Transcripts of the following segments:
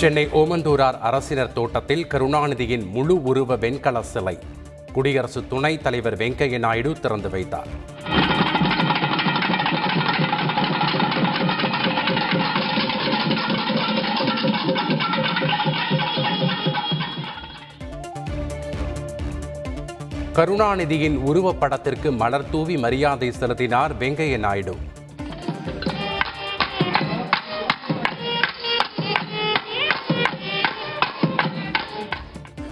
சென்னை ஓமந்தூரார் அரசினர் தோட்டத்தில் கருணாநிதியின் முழு உருவ வெண்கல சிலை. குடியரசு துணைத் தலைவர் வெங்கையா நாயுடு திறந்து வைத்தார். கருணாநிதியின் உருவப்படத்திற்கு மலர் தூவி மரியாதை செலுத்தினார் வெங்கைய நாயுடு.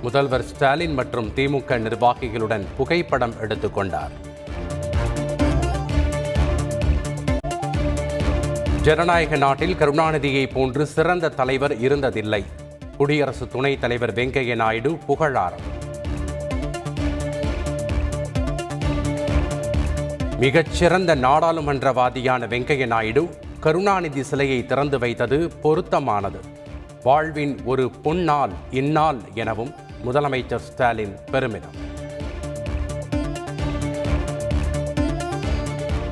முதல்வர் ஸ்டாலின் மற்றும் திமுக நிர்வாகிகளுடன் புகைப்படம் எடுத்துக்கொண்டார். ஜனநாயக நாட்டில் கருணாநிதியை போன்று சிறந்த தலைவர் இருந்ததில்லை. குடியரசு துணைத் தலைவர் வெங்கையா நாயுடு புகழாரம். மிகச்சிறந்த நாடாளுமன்றவாதியான வெங்கையா நாயுடு கருணாநிதி சிலையை திறந்து வைத்தது பொருத்தமானது. வாழ்வின் ஒரு பொன்னால் இந்நாள் எனவும் முதலமைச்சர் ஸ்டாலின் பெருமிதம்.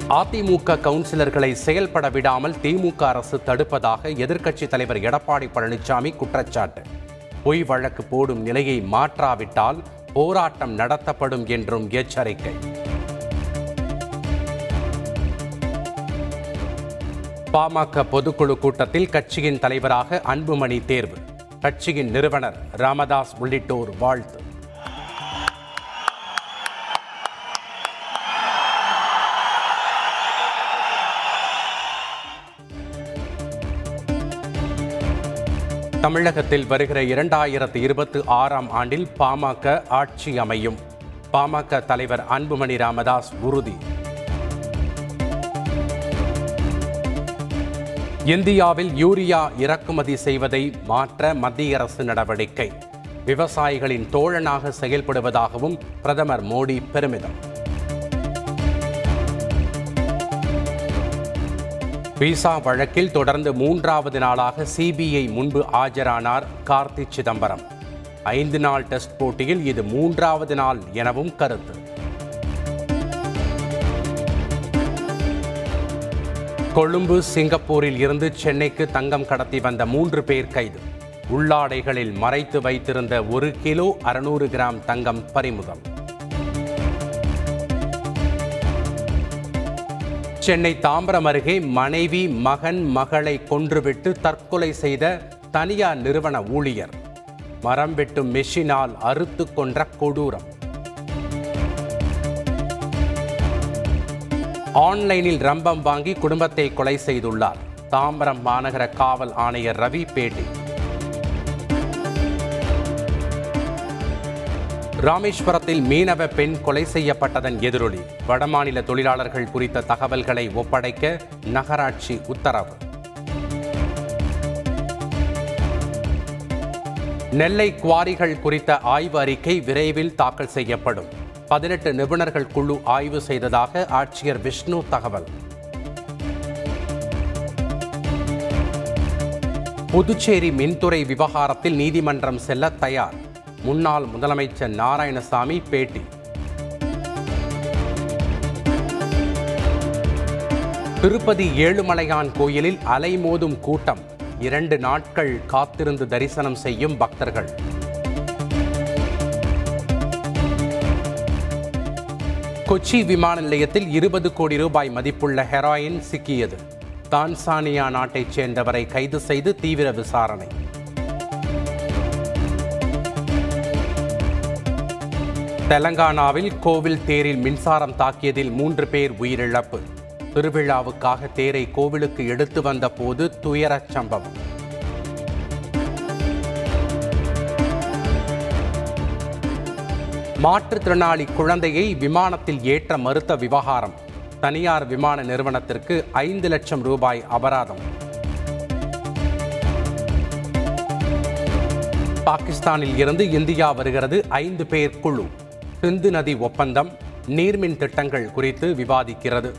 அதிமுக கவுன்சிலர்களை செயல்பட விடாமல் திமுக அரசு தடுப்பதாக எதிர்க்கட்சித் தலைவர் எடப்பாடி பழனிசாமி குற்றச்சாட்டு. பொய் வழக்கு போடும் நிலையை மாற்றாவிட்டால் போராட்டம் நடத்தப்படும் என்றும் எச்சரிக்கை. பாமக பொதுக்குழு கூட்டத்தில் கட்சியின் தலைவராக அன்புமணி தேர்வு. கட்சியின் நிறுவனர் ராமதாஸ் உள்ளிட்டோர் வாழ்த்து. தமிழகத்தில் வருகிற இரண்டாயிரத்து இருபத்தி ஆறாம் ஆண்டில் பாமக ஆட்சி அமையும். பாமக தலைவர் அன்புமணி ராமதாஸ் உறுதி. இந்தியாவில் யூரியா இறக்குமதி செய்வதை மாற்ற மத்திய அரசு நடவடிக்கை. விவசாயிகளின் தோழனாக செயல்படுவதாகவும் பிரதமர் மோடி பெருமிதம். விசா வழக்கில் தொடர்ந்து மூன்றாவது நாளாக சிபிஐ முன்பு ஆஜரானார் கார்த்தி சிதம்பரம். ஐந்து நாள் டெஸ்ட் போட்டியில் இது மூன்றாவது நாள் எனவும் கருத்து. கொழும்பு சிங்கப்பூரில் இருந்து சென்னைக்கு தங்கம் கடத்தி வந்த மூன்று பேர் கைது. உள்ளாடைகளில் மறைத்து வைத்திருந்த ஒரு கிலோ அறுநூறு கிராம் தங்கம் பறிமுதல். சென்னை தாம்பரம் அருகே மனைவி மகன் மகளை கொன்றுவிட்டு தற்கொலை செய்த தனியார் நிறுவன ஊழியர். மரம் வெட்டும் மெஷினால் அறுத்து கொன்ற கொடூரம். ஆன்லைனில் ரம்பம் வாங்கி குடும்பத்தை கொலை செய்துள்ளார். தாம்பரம் மாநகர காவல் ஆணையர் ரவி பேட்டி. ராமேஸ்வரத்தில் மீனவ பெண் கொலை செய்யப்பட்டதன் எதிரொலி. வடமாநில தொழிலாளர்கள் குறித்த தகவல்களை ஒப்படைக்க நகராட்சி உத்தரவு. நெல்லை குவாரிகள் குறித்த ஆய்வு அறிக்கை விரைவில் தாக்கல் செய்யப்படும். பதினெட்டு நிபுணர்கள் குழு ஆய்வு செய்ததாக ஆட்சியர் விஷ்ணு தகவல். புதுச்சேரி மின்துறை விவகாரத்தில் நீதிமன்றம் செல்ல தயார். முன்னாள் முதலமைச்சர் நாராயணசாமி பேட்டி. திருப்பதி ஏழுமலையான் கோயிலில் அலைமோதும் கூட்டம். இரண்டு நாட்கள் காத்திருந்து தரிசனம் செய்யும் பக்தர்கள். கொச்சி விமான நிலையத்தில் இருபது கோடி ரூபாய் மதிப்புள்ள ஹெராயின் சிக்கியது. தான்சானியா நாட்டைச் சேர்ந்தவரை கைது செய்து தீவிர விசாரணை. தெலங்கானாவில் கோவில் தேரில் மின்சாரம் தாக்கியதில் மூன்று பேர் உயிரிழப்பு. திருவிழாவுக்காக தேரை கோவிலுக்கு எடுத்து வந்த போது துயரச் சம்பவம். மாற்றுத்திறனாளி குழந்தையை விமானத்தில் ஏற்ற மறுத்த விவகாரம். தனியார் விமான நிறுவனத்திற்கு ஐந்து லட்சம் ரூபாய் அபராதம். பாகிஸ்தானில் இருந்து இந்தியா வருகிறது ஐந்து பேர் குழு. சிந்து நதி ஒப்பந்தம் நீர்மின் திட்டங்கள் குறித்து விவாதிக்கிறது.